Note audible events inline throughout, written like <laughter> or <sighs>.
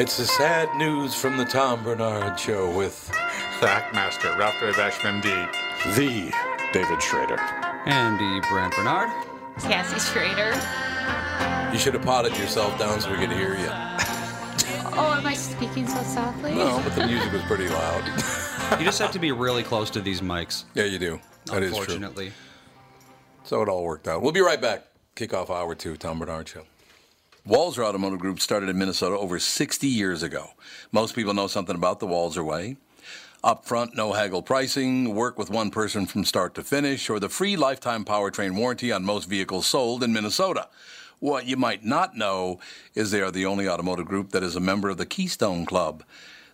It's the sad news from the Tom Barnard Show with the Hackmaster, Ralph Davish, MD. The David Schrader. Andy Brand Barnard. Cassie Schrader. You should have potted yourself down so we could hear you. Oh, am I speaking so softly? No, but the music was pretty loud. you just have to be really close to these mics. Yeah, you do. That is true. Unfortunately. So it all worked out. We'll be right back. Kickoff hour two, Tom Barnard Show. Walser Automotive Group started in Minnesota over 60 years ago. Most people know something about the Walser way. Upfront, no haggle pricing, work with one person from start to finish, or the free lifetime powertrain warranty on most vehicles sold in Minnesota. What you might not know is they are the only automotive group that is a member of the Keystone Club.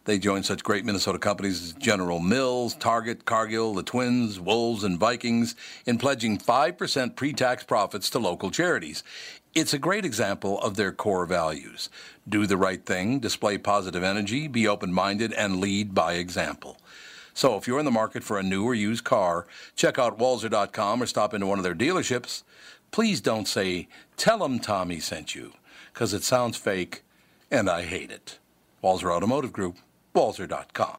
They join such great Minnesota companies as General Mills, Target, Cargill, the Twins, Wolves, and Vikings in pledging 5% pre tax profits to local charities. It's a great example of their core values do the right thing, display positive energy, be open minded, and lead by example. So if you're in the market for a new or used car, check out Walser.com or stop into one of their dealerships. Please don't say, Tell them Tommy sent you, because it sounds fake and I hate it. Walser Automotive Group, Walser.com.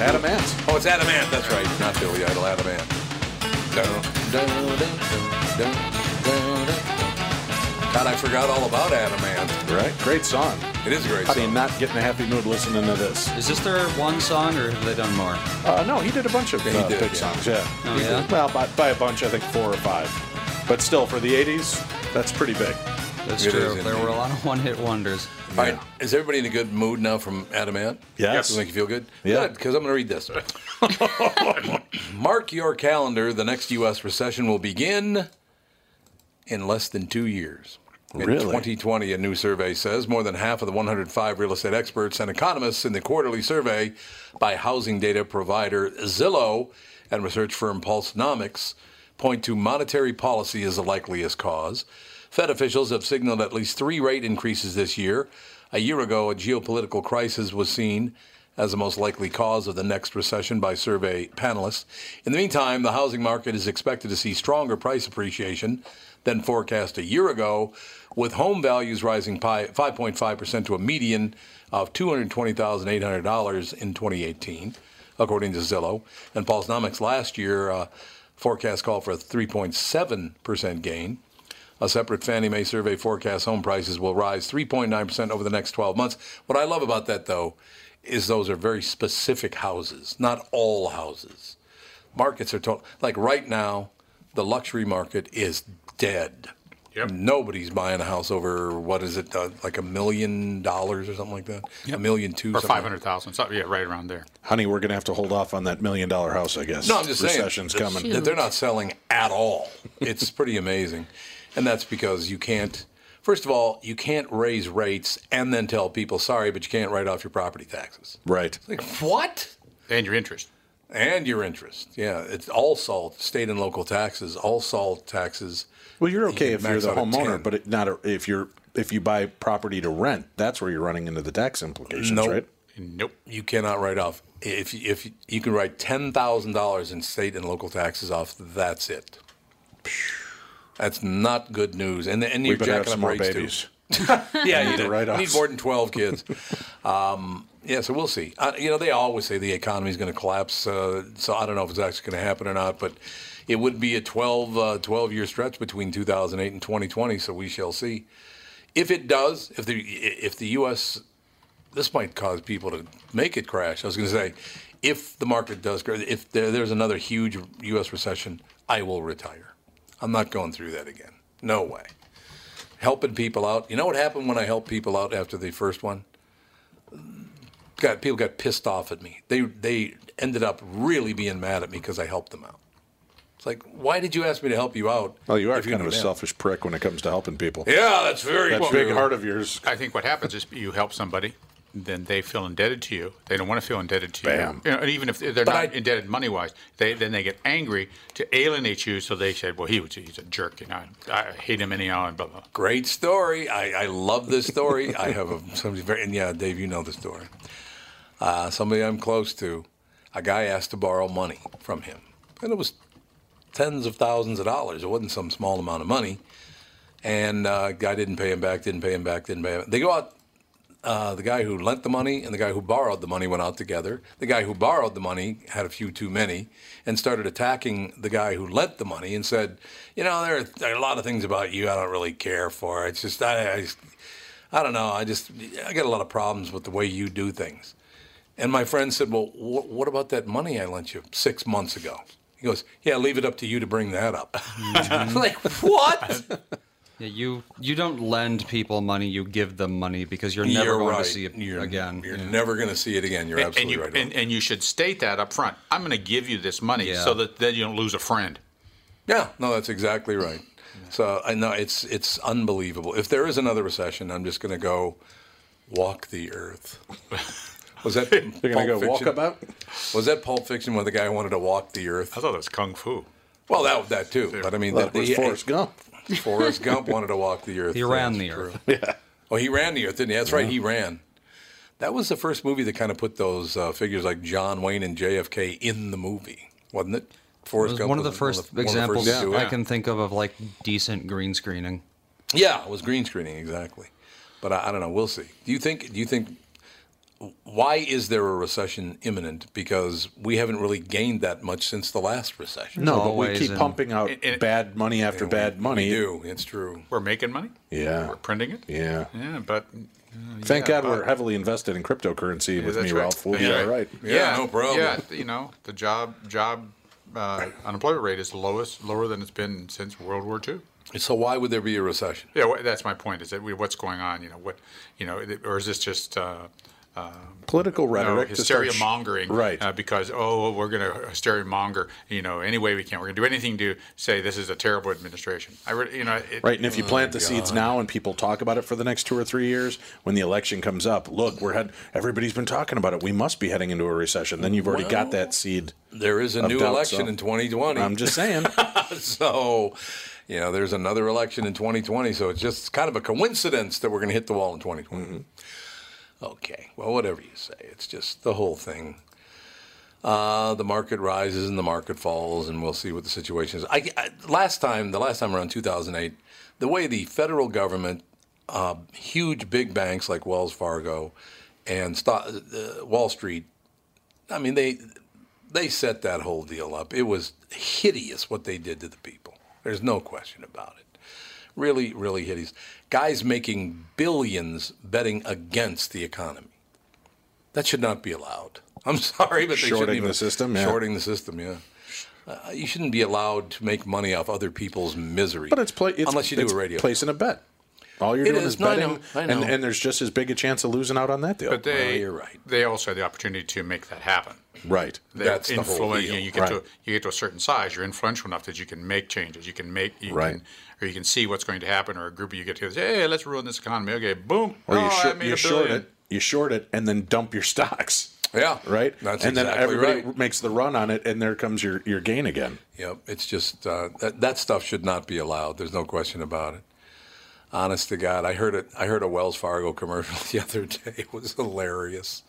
Adam Ant. Oh, it's Adam Ant. That's right. Not Billy Idol, Adam Ant. Dun, dun, dun. God, I forgot all about Adam Ant. Right? Great song. It is a great How do song. you not get in a happy mood listening to this? Is this their one song, or have they done more? Uh, no, he did a bunch of Yeah, he uh, did, big yeah. songs. Yeah. Oh, yeah? Well, by, by a bunch, I think four or five. But still, for the '80s, that's pretty big. That's It true. is there indeed. were a lot of <laughs> one-hit wonders. All right. Is everybody in a good mood now from Adam Ant? Yes. Does it make you feel good? Yeah. Because I'm going to read this. <laughs> Mark your calendar. The next U.S. recession will begin in less than two years. In Really? 2020, a new survey says more than half of the 105 real estate experts and economists in the quarterly survey by housing data provider Zillow and research firm Pulsenomics point to monetary policy as the likeliest cause. Fed officials have signaled at least three rate increases this year. A year ago, a geopolitical crisis was seen as the most likely cause of the next recession by survey panelists. In the meantime, the housing market is expected to see stronger price appreciation than forecast a year ago, with home values rising 5.5% to a median of $220,800 in 2018, according to Zillow. And Pulsenomics last year uh, forecast called for a 3.7% gain. A separate Fannie Mae survey forecasts home prices will rise 3.9% over the next 12 months. What I love about that, though, is those are very specific houses, not all houses. Markets are total. Like right now, the luxury market is dead. Yep. Nobody's buying a house over what is it, uh, like a million dollars or something like that? A million two, Or something like- five hundred thousand, so yeah, right around there. Honey, we're going to have to hold off on that million dollar house, I guess. No, I'm just saying. Recession's coming. that They're not selling at all. It's pretty amazing. And that's because you can't, first of all, you can't raise rates and then tell people, sorry, but you can't write off your property taxes. Right. Like, what? And your interest. And your interest. Yeah, it's all salt, state and local taxes, all salt taxes. Well, you're okay can if you're the homeowner, but it, not a, if you're if you buy property to rent. That's where you're running into the tax implications, Nope. right? Nope. You cannot write off. If, if you can write $10,000 in state and local taxes off, that's it. That's not good news. And, and you're jacking up more rates too. babies. <laughs> Yeah, you write-offs. You need more than 12 kids. Um, yeah, so we'll see. Uh, you know, they always say the economy is going to collapse. Uh, so I don't know if it's actually going to happen or not, but it would be a 12, uh, 12 year stretch between 2008 and 2020. So we shall see. If it does, if the if the U.S. this might cause people to make it crash. I was going to say, if the market does, crash, if there, there's another huge U.S. recession, I will retire. I'm not going through that again. No way helping people out. You know what happened when I helped people out after the first one? Got people got pissed off at me. They they ended up really being mad at me because I helped them out. It's like, why did you ask me to help you out? Well, you are you're kind of a gonna be mad? selfish prick when it comes to helping people. Yeah, that's very That true. big heart of yours. I think what happens is you help somebody, then they feel indebted to you. They don't want to feel indebted to Bam. you. you know, and even if they're But not I- indebted money wise, they then they get angry to alienate you. So they said, "Well, he was he's a jerk, and I, I hate him anyhow." And blah blah. Great story. I, I love this story. I have a, somebody very, and yeah, Dave, you know the story. Uh, somebody I'm close to, a guy asked to borrow money from him, and it was tens of thousands of dollars. It wasn't some small amount of money. And uh, guy didn't pay him back. Didn't pay him back. Didn't pay him. They go out. Uh, the guy who lent the money and the guy who borrowed the money went out together. The guy who borrowed the money had a few too many and started attacking the guy who lent the money and said, "You know, there are, there are a lot of things about you I don't really care for. It's just I, I, I don't know. I just I got a lot of problems with the way you do things." And my friend said, "Well, wh- what about that money I lent you six months ago?" He goes, "Yeah, leave it up to you to bring that up." <laughs> I'm like, what? Yeah, you you don't lend people money; you give them money because you're never You're going right. to see it You're- again. You're Yeah. never going to see it again. You're And, absolutely you right. and, and you should state that up front. I'm going to give you this money Yeah. so that then you don't lose a friend. Yeah, no, that's exactly right. So I know it's it's unbelievable. If there is another recession, I'm just going to go walk the earth. <laughs> Was that You're going to Pulp go Fiction? walkabout? Was that Pulp Fiction where the guy wanted to walk the earth? I thought it was kung fu. Well, that that too. But I mean, That the, was the- Forrest Gump. Forrest Gump wanted to walk the earth. He ran That's the true. earth. Yeah. Oh, he ran the earth, didn't he? That's right, he ran. That was the first movie that kind of put those uh, figures like John Wayne and JFK in the movie, wasn't it? It Forrest was Gump one of the first one of the examples first to do it. I can think of of like decent green screening. Yeah, it was green screening exactly. But I, I don't know. We'll see. Do you think? Do you think? Why is there a recession imminent? Because we haven't really gained that much since the last recession. No, but we keep pumping out And- and- bad money after bad money. We do. It's true. We're making money. Yeah. We're printing it. Yeah. Yeah, but Thank Yeah, God we're heavily invested in cryptocurrency with me, right. Ralph. We'll be Yeah. all right. Yeah, no problem. Yeah, you know, the job job uh, unemployment rate is lowest, lower than it's been since World War II. So why would there be a recession? Yeah, wha- that's my point. Is that we, what's going on? You know, what you know, or is this just uh, Political rhetoric. to start hysteria sh- mongering? Right. Uh, because oh, we're going to hysteria monger. You know, any way we can. We're going to do anything to say this is a terrible administration. I, re- you know, it, Right, and if you plant the seeds now and people talk about it for the next two or three years, when the election comes up, look, we're head. Everybody's been talking about it. We must be heading into a recession. Then you've already got that seed. There is a new doubt, election so- in 2020. I'm just saying. <laughs> so, you know, there's another election in 2020. So it's just kind of a coincidence that we're going to hit the wall in 2020. Okay, well, whatever you say, it's just the whole thing. Uh, the market rises and the market falls, and we'll see what the situation is. I, I, last time, the last time around 2008, the way the federal government, uh, huge big banks like Wells Fargo, and sto- uh, Wall Street, I mean they they set that whole deal up. It was hideous what they did to the people. There's no question about it. Really, really hideous. Guys making billions betting against the economy. That should not be allowed. <laughs> I'm sorry, but they Shorting shouldn't even the system, yeah. Shorting the system, yeah. Uh, you shouldn't be allowed to make money off other people's misery. But it's play. It's, unless you do it's a radio. placing a bet. All you're It doing is. is No, I betting, know. I and know. and there's just as big a chance of losing out on that deal. But they, Well, you're right. They also have the opportunity to make that happen. right. They're That's the whole deal. You, know, you get Right. to you get to a certain size, you're influential enough that you can make changes. You can make you Right. can, or you can see what's going to happen, or a group of you get together. Say, hey, let's ruin this economy. Okay, boom. Or you, oh, I short, you short it. You short it and then dump your stocks. Yeah, Right. That's and exactly then everybody right. makes the run on it, and there comes your your gain again. Yep, it's just uh, that that stuff should not be allowed. There's no question about it. Honest to God, I heard it. I heard a Wells Fargo commercial <laughs> the other day. It was hilarious.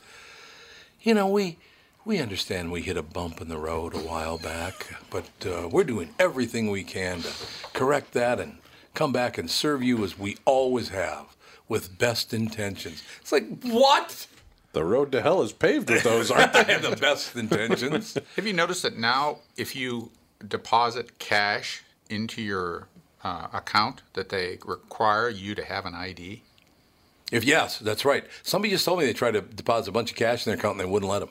You know, we we understand we hit a bump in the road a while back, but uh, we're doing everything we can to correct that and come back and serve you as we always have, with best intentions. It's like what? The road to hell is paved with those, <laughs> aren't they? <laughs> the best intentions. Have you noticed that now, if you deposit cash into your uh, account, that they require you to have an ID? If yes, that's right. Somebody just told me they tried to deposit a bunch of cash in their account and they wouldn't let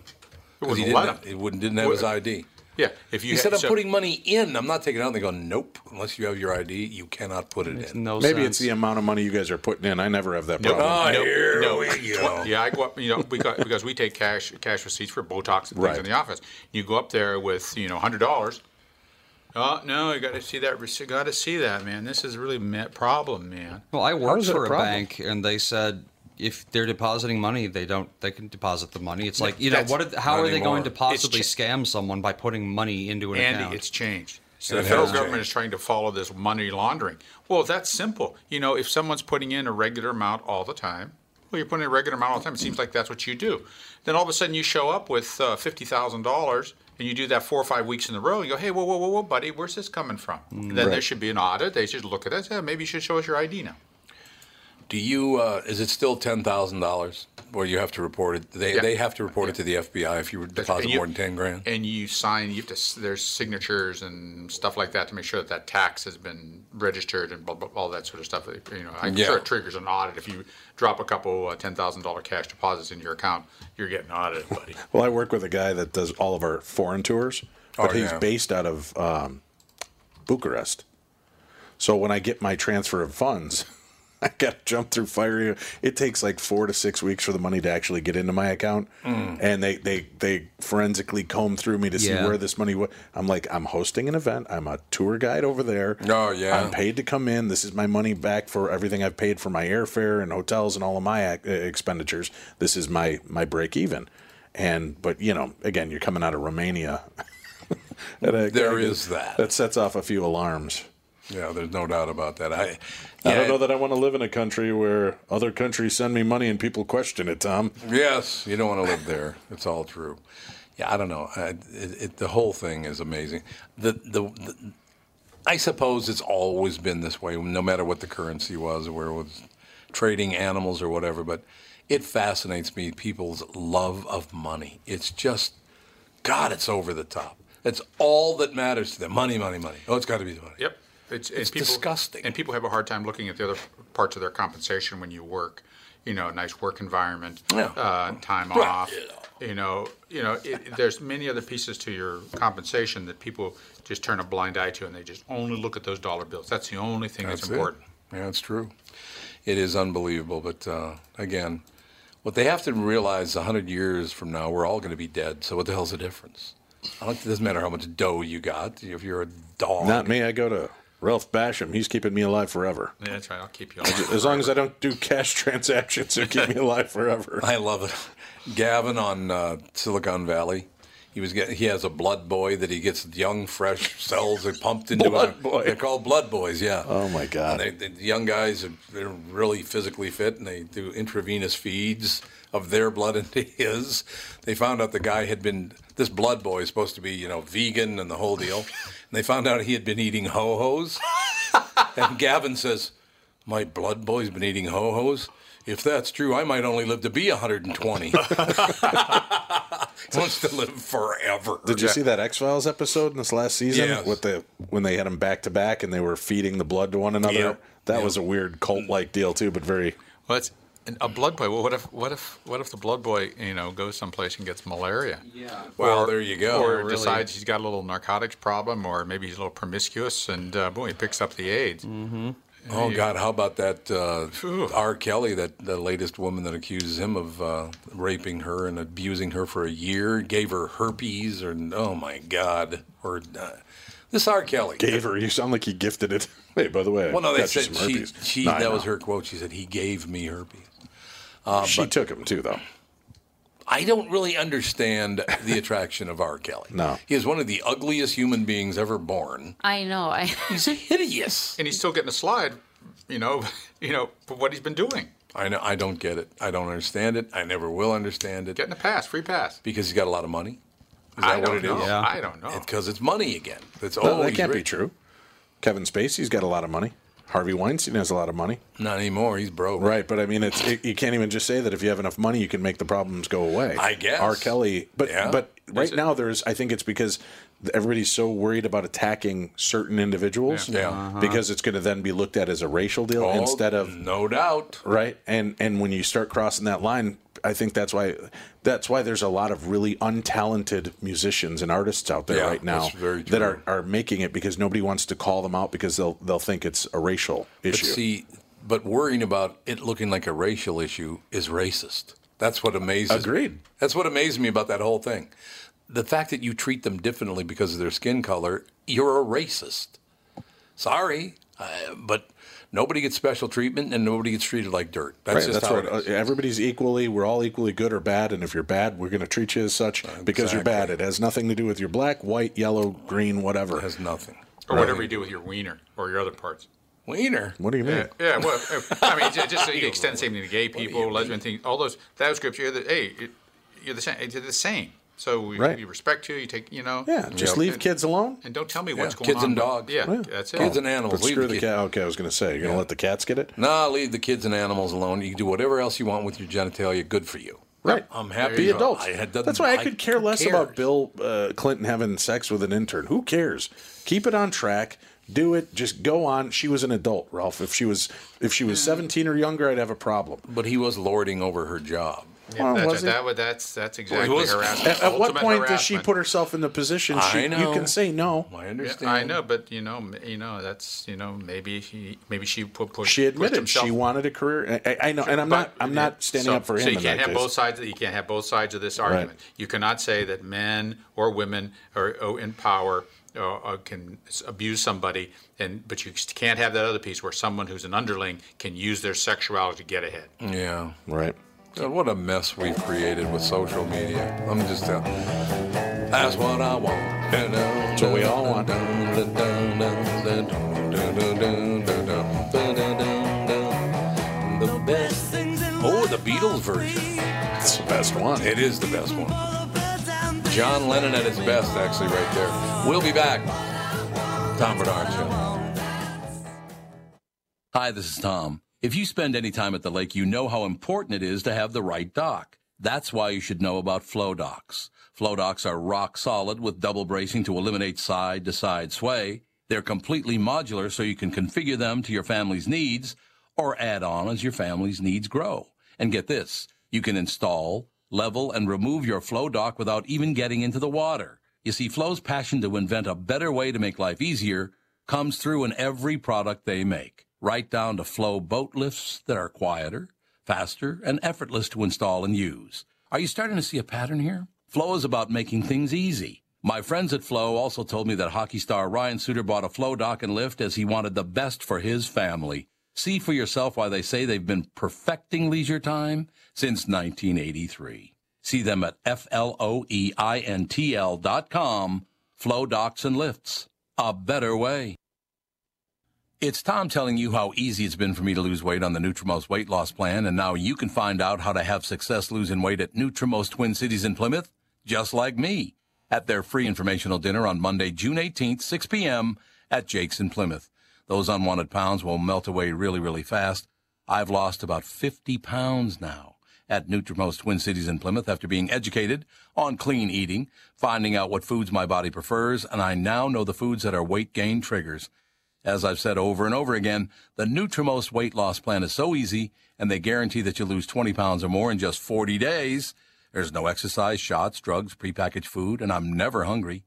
him. Because he didn't, have, him? he wouldn't, didn't have his ID. Yeah. If you He ha- said, I'm so- putting money in. I'm not taking it out. And they go, nope. Unless you have your ID, you cannot put it in. No Maybe sense. it's the amount of money you guys are putting in. I never have that No, problem. Ah, oh, no, here no. we go. Yeah, I go up. You know, because, because we take cash cash receipts for Botox and things Right. in the office. You go up there with you know hundred dollars. Oh no, you got to see that. receipt. Got to see that, man. This is really a problem, man. Well, I worked is it a for a, bank, and they said if they're depositing money, they don't. They can deposit the money. It's like you know, what? Are, how are they going to possibly It's scam someone by putting money into an Andy, account? it's changed. So the federal government changed. is trying to follow this money laundering. Well, that's simple. You know, if someone's putting in a regular amount all the time, well, you're putting in a regular amount all the time. It seems like that's what you do. Then all of a sudden you show up with uh, fifty thousand dollars, and you do that four or five weeks in a row. You go, hey, whoa, whoa, whoa, whoa, buddy, where's this coming from? then there should be an audit. They should look at it. and say, "Yeah, maybe you should show us your ID now. Do you? Uh, is it still ten thousand dollars, where you have to report it? They Yeah. they have to report it to the FBI if you deposit you- more than ten grand. And you sign. You have to. There's signatures and stuff like that to make sure that that tax has been registered and blah, blah, all that sort of stuff. You know, I'm Yeah. sure it triggers an audit if you drop a couple uh, ten thousand dollar cash deposits in your account. You're getting audited, buddy. <laughs> Well, I work with a guy that does all of our foreign tours, but Oh, he's yeah. based out of um, Bucharest. So when I get my transfer of funds, <laughs> I got to jump through fire. It takes like four to six weeks for the money to actually get into my account, Mm. and they, they they forensically comb through me to see Yeah. where this money was. I'm like, I'm hosting an event. I'm a tour guide over there. Oh, yeah. I'm paid to come in. This is my money back for everything I've paid for my airfare and hotels and all of my ac- uh, expenditures. This is my my break even. And but you know, again, you're coming out of Romania. <laughs> I- There is that. That sets off a few alarms. Yeah, there's no doubt about that. I, I don't know that I want to live in a country where other countries send me money and people question it, Tom. Yes, you don't want to live there. It's all true. Yeah, I don't know. I, it, it, the whole thing is amazing. The, the the I suppose it's always been this way, no matter what the currency was, or where it was trading animals or whatever. But it fascinates me people's love of money. It's just, God, it's over the top. It's all that matters to them. Money, money, money. Oh, it's got to be the money. Yep. It's, It's disgusting. And people have a hard time looking at the other parts of their compensation when you work. You know, nice work environment, Yeah. uh, time Right. off. You know, you know. It, there's many other pieces to your compensation that people just turn a blind eye to, and they just only look at those dollar bills. That's the only thing that's, That's it. important. Yeah, it's true. It is unbelievable. But uh, again, what they have to realize 100 years from now, we're all going to be dead. So what the hell's the difference? I don't, it doesn't matter how much dough you got. If you're a dog. Not me. I go to Ralph Bashioum. He's keeping me alive forever. Yeah, that's right. I'll keep you. alive. As long as I don't do cash <laughs> transactions, they keep me <laughs> alive forever. I love it. Gavin on uh, Silicon Valley. He was get, he has a blood boy that he gets young, fresh cells that pumped into Blood him. boy. They're called blood boys, yeah. Oh, my God. And they, the young guys are they're really physically fit, and they do intravenous feeds of their blood <laughs> into his. They found out the guy had been this blood boy is supposed to be you know vegan and the whole deal, they found out he had been eating ho hos. <laughs> and Gavin says, "My blood boy's been eating ho hos." If that's true, I might only live to be 120. <laughs> Wants to live forever. Did you see that X Files episode in this last season Yes. with the when they had them back to back and they were feeding the blood to one another? Yep. That Yep. was a weird cult like deal too, but very. Well, it's a blood boy. Well, what if what if what if the blood boy you know goes someplace and gets malaria? Yeah. Well, there you go. Or really- decides he's got a little narcotics problem, or maybe he's a little promiscuous, and uh, boom, he picks up the AIDS. Mm-hmm. Oh God, how about that uh, R. Kelly, that the latest woman that accuses him of uh, raping her and abusing her for a year, gave her herpes, or oh my God, or uh, this R. Kelly Gave her. You sound like he gifted it. <laughs> Hey, by the way, Well, no, they got you said some she, herpes. she No, I that was her quote. She said he gave me herpes. Uh, she took him too, though. I don't really understand the attraction of R. Kelly. No. he is one of the ugliest human beings ever born. I know. I <laughs> He's hideous. And he's still getting a slide, you know, <laughs> you know, for what he's been doing, I know. I don't get it. I don't understand it. I never will understand it getting a pass, free pass. because he's got a lot of money. Is that I what don't it know. is? Yeah. I don't know. Because it's money again. That's No, all. that can't be true. Kevin Spacey's got a lot of money. Harvey Weinstein has a lot of money. Not anymore. He's broke. Right, but I mean, it's it, you can't even just say that if you have enough money, you can make the problems go away. I guess. R. Kelly, but Yeah. but right now there's I think it's because everybody's so worried about attacking certain individuals, Yeah. Yeah. Uh-huh. because it's going to then be looked at as a racial deal Oh, instead of no doubt. right and and when you start crossing that line i think that's why that's why there's a lot of really untalented musicians and artists out there Yeah, right now that are, are making it because nobody wants to call them out because they'll they'll think it's a racial But issue see, but worrying about it looking like a racial issue is racist. That's what amazes. Agreed. That's what amazed me about that whole thing. The fact that you treat them differently because of their skin color, you're a racist. Sorry, uh, but nobody gets special treatment and nobody gets treated like dirt. That's Right, just that's how what it uh, everybody's equally. We're all equally good or bad, and if you're bad, we're going to treat you as such because you're bad. It has nothing to do with your black, white, yellow, green, whatever. It has nothing. or whatever you do with your wiener or your other parts. Wiener. What do you mean? Yeah, yeah. Well, uh, I mean, ju- just so you <laughs> extend the same thing to gay people, lesbian things, all those those groups. You're the hey, you're the same. You're the same. So we, Right. we respect you. You take, you know. Yeah, just Yep. leave kids alone. And don't tell me what's going kids on. and but- dogs. Yeah, Yeah. that's it. Kids and animals. But leave screw the the cat. Okay, I was going to say you're going to let the cats get it. Nah, leave the kids and animals alone. You can do whatever else you want with your genitalia. Good for you. Right. I'm happy. Be adults. I had- That's why I could care less cares? about Bill uh, Clinton having sex with an intern. Who cares? Keep it on track. Do it. Just go on. She was an adult, Ralph. If she was if she was 17 or younger, I'd have a problem. But he was lording over her job. Yeah, Well, that's, was that, it? would- that's that's exactly was- harassment. At, at what Ultimate point does she put herself in the position? I She, You can say no. I Yeah, understand. I know, but you know, you know, that's you know, maybe she, maybe she put push. She admitted himself- she wanted a career. I, I know, and I'm not. I'm not standing so- up for him. So you can't have case. both sides. You can't have both sides of this argument. You cannot say that men or women are in power uh, uh, can abuse somebody, and but you can't have that other piece where someone who's an underling can use their sexuality to get ahead. Yeah. Right. God, what a mess we've created with social media. I'm just telling. That's what I want. That's what we all want. The best. Oh, the Beatles version. It's the best one. It is the best one. John Lennon at his best, actually, right there. We'll be back. Tom Barnard Show. Hi, this is Tom. If you spend any time at the lake, you know how important it is to have the right dock. That's why you should know about Floe Docks. Floe Docks are rock solid with double bracing to eliminate side to side sway. They're completely modular so you can configure them to your family's needs or add on as your family's needs grow. And get this, you can install, level, and remove your Floe Dock without even getting into the water. You see, Floe's passion to invent a better way to make life easier comes through in every product they make, right down to Floe boat lifts that are quieter, faster, and effortless to install and use. Are you starting to see a pattern here? Floe is about making things easy. My friends at Floe also told me that hockey star Ryan Suter bought a Floe dock and lift as he wanted the best for his family. See for yourself why they say they've been perfecting leisure time since 1983. See them at F-L-O-E-I-N-T-L dot com. Floe Docks and Lifts. A better way. It's Tom telling you how easy it's been for me to lose weight on the Nutrimost weight loss plan, and now you can find out how to have success losing weight at Nutrimost Twin Cities in Plymouth, just like me, at their free informational dinner on Monday, June 18th, 6 p.m. at Jake's in Plymouth. Those unwanted pounds will melt away really, really fast. I've lost about 50 pounds now at Nutrimost Twin Cities in Plymouth after being educated on clean eating, finding out what foods my body prefers, and I now know the foods that are weight gain triggers. As I've said over and over again, the Nutrimost weight loss plan is so easy, and they guarantee that you'll lose 20 pounds or more in just 40 days. There's no exercise, shots, drugs, prepackaged food, and I'm never hungry.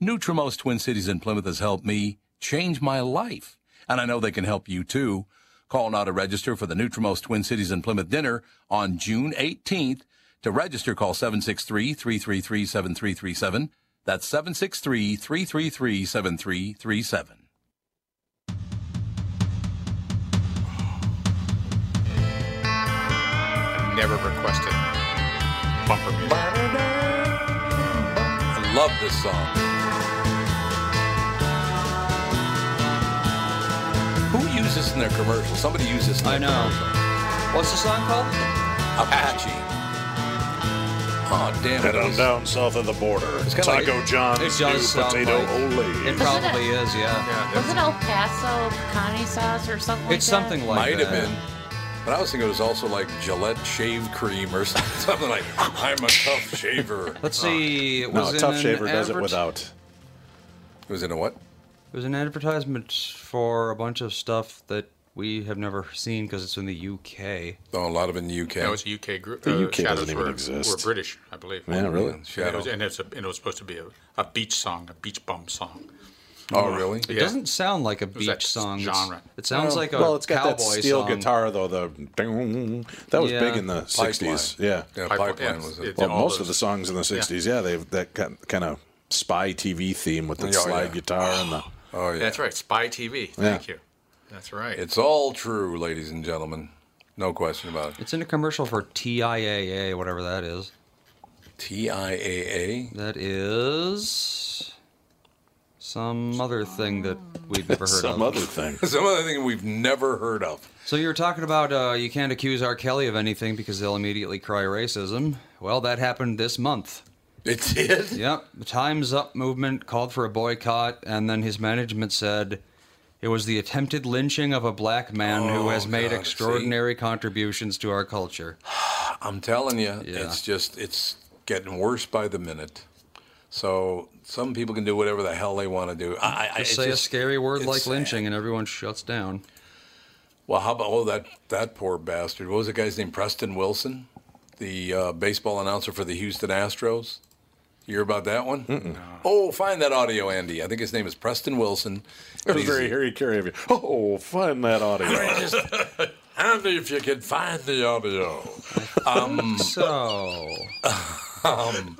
Nutrimost Twin Cities in Plymouth has helped me change my life, and I know they can help you too. Call now to register for the Nutrimost Twin Cities in Plymouth dinner on June 18th. To register, call 763-333-7337. That's 763-333-7337. Never requested bumper music. I love this song. Who used this in their commercial? Somebody used this in their I know. commercial. What's the song called? Apache. Oh, damn Head it. on was- down south of the border. It's kinda like- Taco John's It new does sound potato like- ole. It probably is, yeah. Yeah, Was it El Paso picante sauce or something like It's that? something like Might that. have been. But I was thinking it was also like Gillette shave cream or <laughs> something like, I'm a tough shaver. Let's see. It No, was a tough an shaver does it without. It was in a what? It was an advertisement for a bunch of stuff that we have never seen because it's in the UK. Oh, a lot of it in the UK. That was a UK group. The uh, UK Shadows doesn't even were, exist. were British, I believe. Yeah, really? And it was, and, it's a, and it was supposed to be a, a beach song, a beach bum song. Oh, really? It Yeah. doesn't sound like a that beach song. It's- genre. It sounds oh. like a well, it's got that cowboy steel song. guitar though. The ding, that was Yeah. big in the '60s. Yeah. Yeah, Pipeline, Pipeline yeah, was it- it. Well, all most of those- the songs in the '60s, yeah, they've that kind of spy TV theme with the oh, oh, slide yeah. guitar and the. <sighs> Oh, yeah. That's right, Spy TV. Thank you. That's right. It's all true, ladies and gentlemen. No question about it. It's in a commercial for TIAA, whatever that is. TIAA? That is some other thing that we've never heard of. <laughs> Some of. other thing. <laughs> Some other thing we've never heard of. So you were talking about uh, you can't accuse R. Kelly of anything because they'll immediately cry racism. Well, that happened this month. It did? Yep, the Time's Up movement called for a boycott, and then his management said it was the attempted lynching of a black man who has made Oh, God, extraordinary contributions to our culture. <sighs> I'm telling you, Yeah. it's just, it's getting worse by the minute. So some people can do whatever the hell they want to do. I, I Just say just- a scary word like sad. lynching, and everyone shuts down. Well, how about oh that that poor bastard? What was the guy's name? Preston Wilson, the uh, baseball announcer for the Houston Astros. You hear about that one? Oh, find that audio, Andy. I think his name is Preston Wilson. It was He's- very Harry Caray of you. Oh, find that audio. <laughs> Andy, if you can find the audio. Um, So, <laughs> Tom,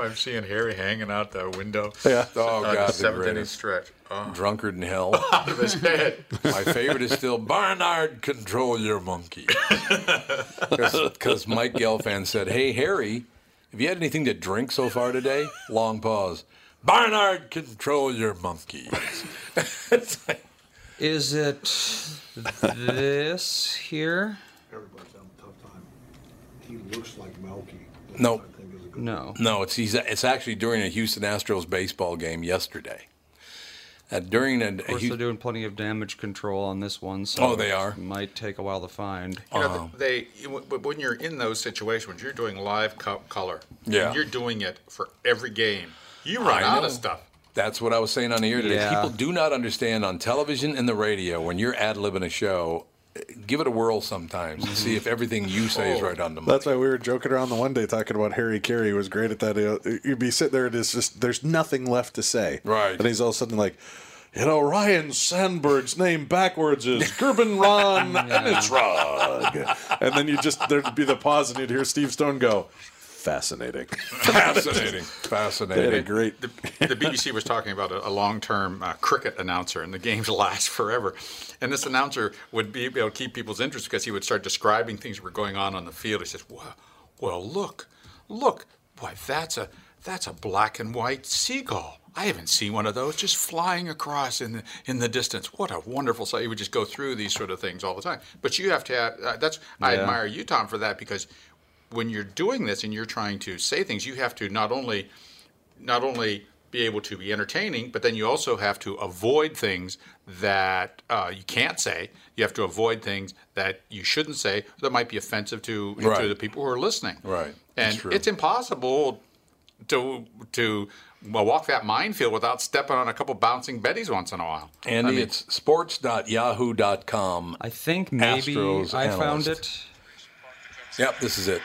I'm seeing Harry hanging out the window. Yeah. Oh Uh, God, the seventh inning greatest. stretch. Oh, Drunkard in hell. <laughs> out of his head. My favorite is still Barnard, control your monkey. <laughs> Because Mike Gelfand said, "Hey Harry, have you had anything to drink so far today?" Long pause. Barnard, control your monkey. <laughs> Like- is it this here? Everybody's having a tough time. He looks like Melky. That's No. what I think is a good No. no, it's he's, it's actually during a Houston Astros baseball game yesterday. Uh, during a, Of course, a they're doing plenty of damage control on this one, so Oh, they are? it might take a while to find. You know, they you- when you're in those situations, you're doing live co- color. Yeah. And you're doing it for every game. You run I out know. of stuff. That's what I was saying on the air today. Yeah. People do not understand on television and the radio when you're ad libbing a show. Give it a whirl sometimes and see if everything you say is oh. right on the money. That's why we were joking around the one day talking about Harry Caray was great at that. You'd be sitting there and it's just there's nothing left to say. Right. And he's all of a sudden like, you know, Ryne Sandberg's name backwards is Gerben <laughs> Ron Enitrog. And then you just there'd be the pause and you'd hear Steve Stone go, fascinating. <laughs> fascinating, They had a fascinating. great. The, the BBC was talking about a, a long-term uh, cricket announcer, and the games <laughs> last forever. And this announcer would be able to keep people's interest because he would start describing things that were going on on the field. He says, "Well, well, look, look, boy, that's a that's a black and white seagull." I haven't seen one of those just flying across in the in the distance. What a wonderful sight! You would just go through these sort of things all the time. But you have to have. Uh, that's I admire you, Tom, for that because when you're doing this and you're trying to say things, you have to not only not only be able to be entertaining, but then you also have to avoid things that uh, you can't say. You have to avoid things that you shouldn't say that might be offensive to Right. to the people who are listening. Right. And true. it's impossible to to well, walk that minefield without stepping on a couple bouncing betties once in a while. Andy, I mean, it's sports.yahoo.com. I think maybe Astros I found it. Yep, this is it.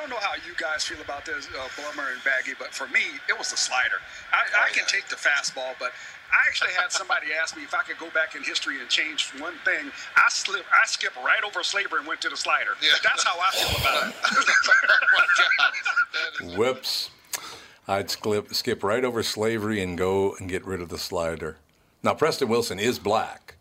Don't know how you guys feel about this, uh, Blummer and Baggy, but for me, it was the slider. I, I can take the fastball, but I actually had somebody <laughs> ask me if I could go back in history and change one thing. I slip, I skip right over slavery and went to the slider. Yeah. That's how I feel about it. <laughs> Whoops. I'd skip, skip right over slavery and go and get rid of the slider. Now, Preston Wilson is black.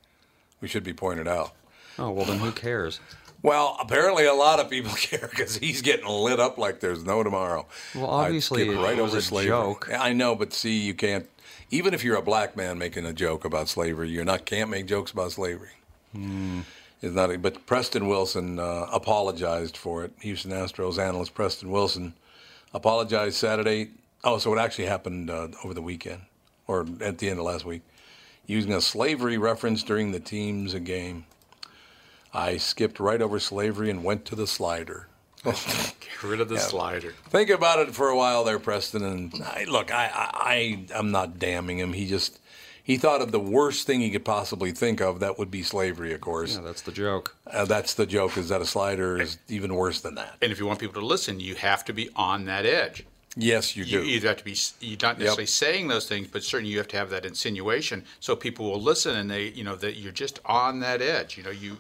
We should be pointed out. Oh well, then who cares? Well, apparently a lot of people <laughs> care because he's getting lit up like there's no tomorrow. Well, obviously it was a joke. I know, but see, you can't. Even if you're a black man making a joke about slavery, you're not can't make jokes about slavery. It's not. But Preston Wilson uh, apologized for it. Houston Astros analyst Preston Wilson apologized Saturday. Oh, so it actually happened uh, over the weekend or at the end of last week, using a slavery reference during the team's game. I skipped right over slavery and went to the slider. <laughs> get rid of the slider. Think about it for a while there, Preston. And I, look, I, I, I, I'm not damning him. He just he thought of the worst thing he could possibly think of. That would be slavery, of course. Yeah, that's the joke. Uh, that's the joke. Is that a slider is even worse than that? And if you want people to listen, you have to be on that edge. Yes, you You do. either have to be you're not necessarily saying those things, but certainly you have to have that insinuation so people will listen and they you know that you're just on that edge. You know you.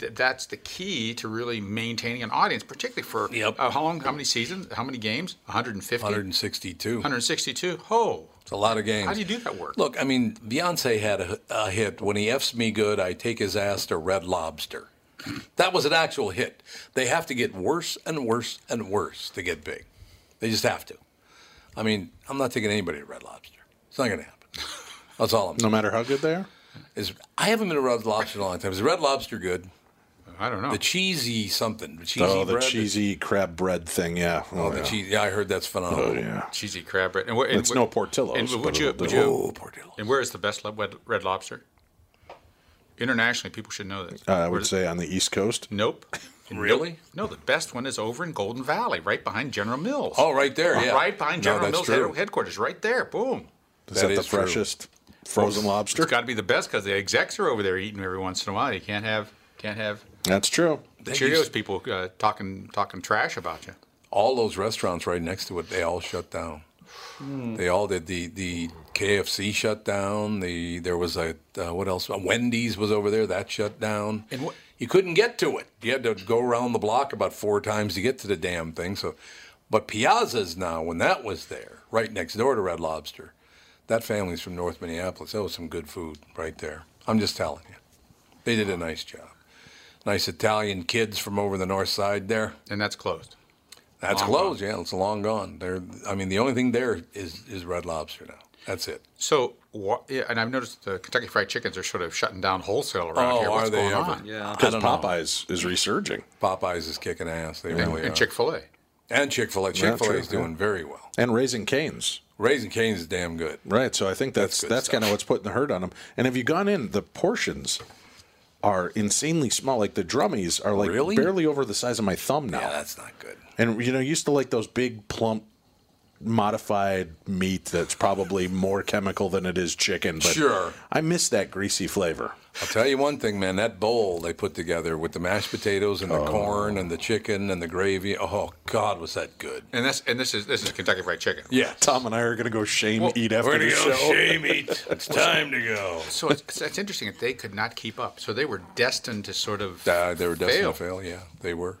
It- That's the key to really maintaining an audience, particularly for Yep. uh, how long, how many seasons, how many games? 150, 162. 162. Oh, It's a lot of games. how do you do that work? Look, I mean, Beyonce had a, a hit. When he f's me good, I take his ass to Red Lobster. <clears throat> That was an actual hit. They have to get worse and worse and worse to get big. They just have to. I mean, I'm not taking anybody to Red Lobster. It's not going to happen. That's all I'm No saying. matter how good they are. Is I haven't been to Red Lobster in a long time. Is Red Lobster good? I don't know. The cheesy something. The cheesy Oh, the bread? cheesy crab bread thing. Yeah. Oh, the yeah. cheese. Yeah, I heard that's phenomenal. Oh yeah. cheesy crab bread. And, where- and It's where- no Portillo's, And would you, would you, Oh, Portillo. and where is the best lo- red, red lobster? Internationally, people should know this. Uh, I would is- say on the East Coast. <laughs> Nope. Really? No, the best one is over in Golden Valley, right behind General Mills. Oh, right there, yeah. Right behind General that's Mills true. headquarters, right there. Boom. Is That that, the is true. freshest frozen lobster? It's got to be the best because the execs are over there eating every once in a while. You can't have can't have That's true. the They Cheerios used- people uh, talking talking trash about you. all those restaurants right next to it, they all shut down. They all did. The the KFC shut down. The there was a uh, what else? Wendy's was over there. That shut down. And what- you couldn't get to it. You had to go around the block about four times to get to the damn thing. So, but Piazza's now when that was there, right next door to Red Lobster. That family's from North Minneapolis. That was some good food right there. I'm just telling you, they did a nice job. Nice Italian kids from over the north side there. And that's closed. That's Long closed. Yeah, it's long gone. There, I mean, the only thing there is is Red Lobster now. That's it. So, what, yeah, and I've noticed the Kentucky Fried Chickens are sort of shutting down wholesale around Oh, here. What's are they going ever? on? Yeah. Because don't know. Popeyes is resurging. Popeyes is kicking ass. They really And are. Chick Fil A. and Chick Fil A. Chick Fil A is true, yeah. doing very well. And Raising Canes. Raising Cane's is damn good. Right. So I think that's That's that's, kind of what's putting the hurt on them. And have you gone in? The portions are insanely small. Like the drummies are like Really? barely over the size of my thumb now. Yeah, that's not good. and you know, used to like those big plump modified meat that's probably more chemical than it is chicken. But Sure. I miss that greasy flavor. I'll tell you one thing, man. That bowl they put together with the mashed potatoes and Oh. the corn and the chicken and the gravy. Oh God, was that good? And this and this is this is Kentucky Fried Chicken. Yeah, Tom and I are going to go shame eat after We're the go show. shame eat. <laughs> It's time to go. So it's, it's, it's interesting that they could not keep up. So they were destined to sort of Uh, they were destined fail. to fail. Yeah, they were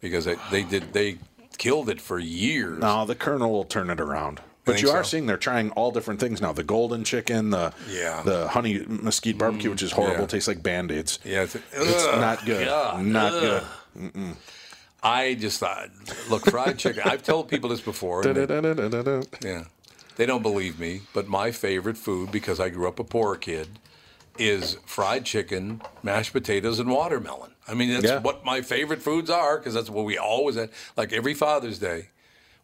because they, they did they killed it for years. No, the Colonel will turn it around. But you are so? seeing they're trying all different things now. The golden chicken, the Yeah. Mm, the honey mesquite barbecue, which is horrible, yeah. tastes like band aids. Yeah, it's, It's not good. God, not ugh. good. I just thought, look, fried chicken. I've told people this before. yeah, they don't believe me, but my favorite food because I grew up a poor kid is fried chicken, mashed potatoes, and watermelon. I mean, that's Yeah. what my favorite foods are because that's what we always had. Like every Father's Day.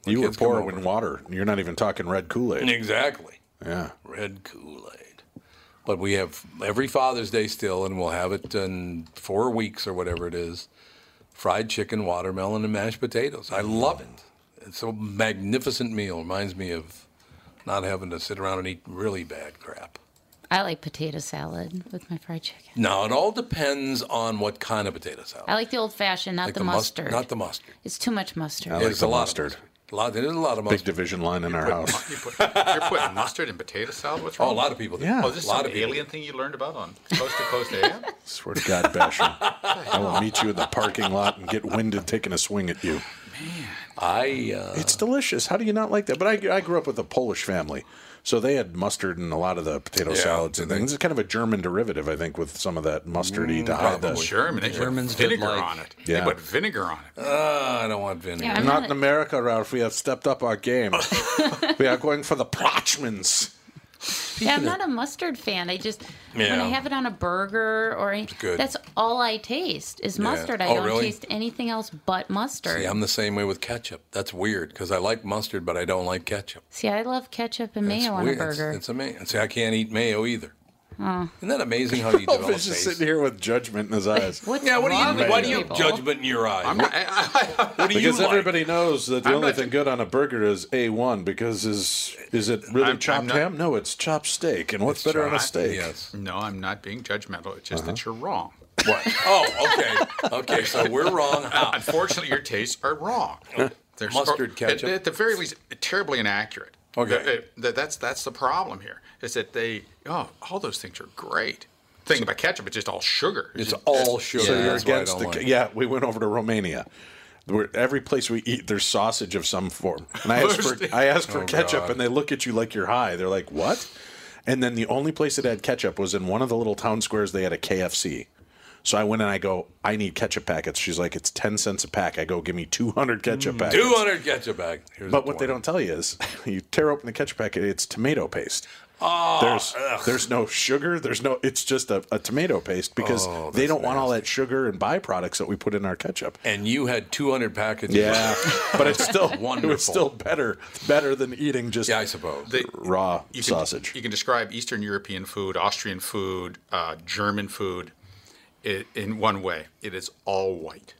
When You were kids come poor over. when water. You're not even talking red Kool Aid. Exactly. Yeah. Red Kool Aid. But we have every Father's Day still, and we'll have it in four weeks or whatever it is fried chicken, watermelon, and mashed potatoes. I mm. love it. It's a magnificent meal. Reminds me of not having to sit around and eat really bad crap. I like potato salad with my fried chicken. Now, it all depends on what kind of potato salad. I like the old fashioned, not Like the, the mus- mustard. not the mustard. It's too much mustard. I like There's the a lot of mustard. A lot, there's a lot of Big division line in our house. You put, you're putting mustard in potato salad? What's wrong? Oh, a lot of people do. Yeah. Oh, this is a lot some of people alien thing you learned about on Coast to Coast AM? <laughs> Swear to God, Basher. I will meet you in the parking lot and get winded taking a swing at you. Man, I uh, It's delicious. How do you not like that? But I, I grew up with a Polish family, so they had mustard in a lot of the potato Yeah, salads and things. It's kind of a German derivative, I think, with some of that mustardy to hide probably. the. German. They Germans put vinegar like- on it. Yeah. They put vinegar on it. uh, I don't want vinegar. Yeah, I'm Not not in America, Ralph. We have stepped up our game. <laughs> we are going for the Pratchmans. Yeah, I'm not a mustard fan. I just when I have it on a burger or any, that's all I taste is mustard. I Oh, don't really? taste anything else but mustard. See, I'm the same way with ketchup. That's weird because I like mustard, but I don't like ketchup. See, I love ketchup and It's mayo on a weird. burger. It's, it's amazing. See, I can't eat mayo either. Isn't that amazing how <laughs> you Ralph develop is just taste? sitting here with judgment in his eyes. What's Yeah, what do you? with What do you people? judgment in your eyes? I'm not, I, <laughs> I, what do you Because like? everybody knows that the I'm only not- thing good on a burger is A1 because is is it really I'm- I'm chopped not- ham? No, it's chopped steak. And what's It's better on a steak? Yes. no, I'm not being judgmental. It's just Uh-huh. that you're wrong. What? Oh, okay. Okay, so we're wrong. How? <laughs> Unfortunately, your tastes are wrong. There's Mustard or- ketchup? At, at the very least, terribly inaccurate. Okay. That- that- that's that's the problem here. Is that they oh all those things are great. Thing about ketchup, it's just all sugar. It's just- all sugar. So you're That's why I against the. like. Yeah, we went over to Romania. Where every place we eat, there's sausage of some form. And I <laughs> asked for I asked for Oh, ketchup, God. and they look at you like you're high. They're like, "What?" And then the only place that had ketchup was in one of the little town squares. They had a KFC. So I went and I go, "I need ketchup packets." She's like, "It's ten cents a pack." I go, "Give me two hundred ketchup packets." 200 ketchup bag. Here's But what they don't tell you is, <laughs> you tear open the ketchup packet, it's tomato paste. Oh, there's ugh. there's no sugar. There's no. It's just a, a tomato paste because Oh, they don't want all that sugar and byproducts that we put in our ketchup. And you had 200 packages. Yeah, <laughs> but it's still it Wonderful. was still better better than eating just Yeah, I suppose. They- raw you can, sausage. You can describe Eastern European food, Austrian food, uh, German food i in one way. It is all white.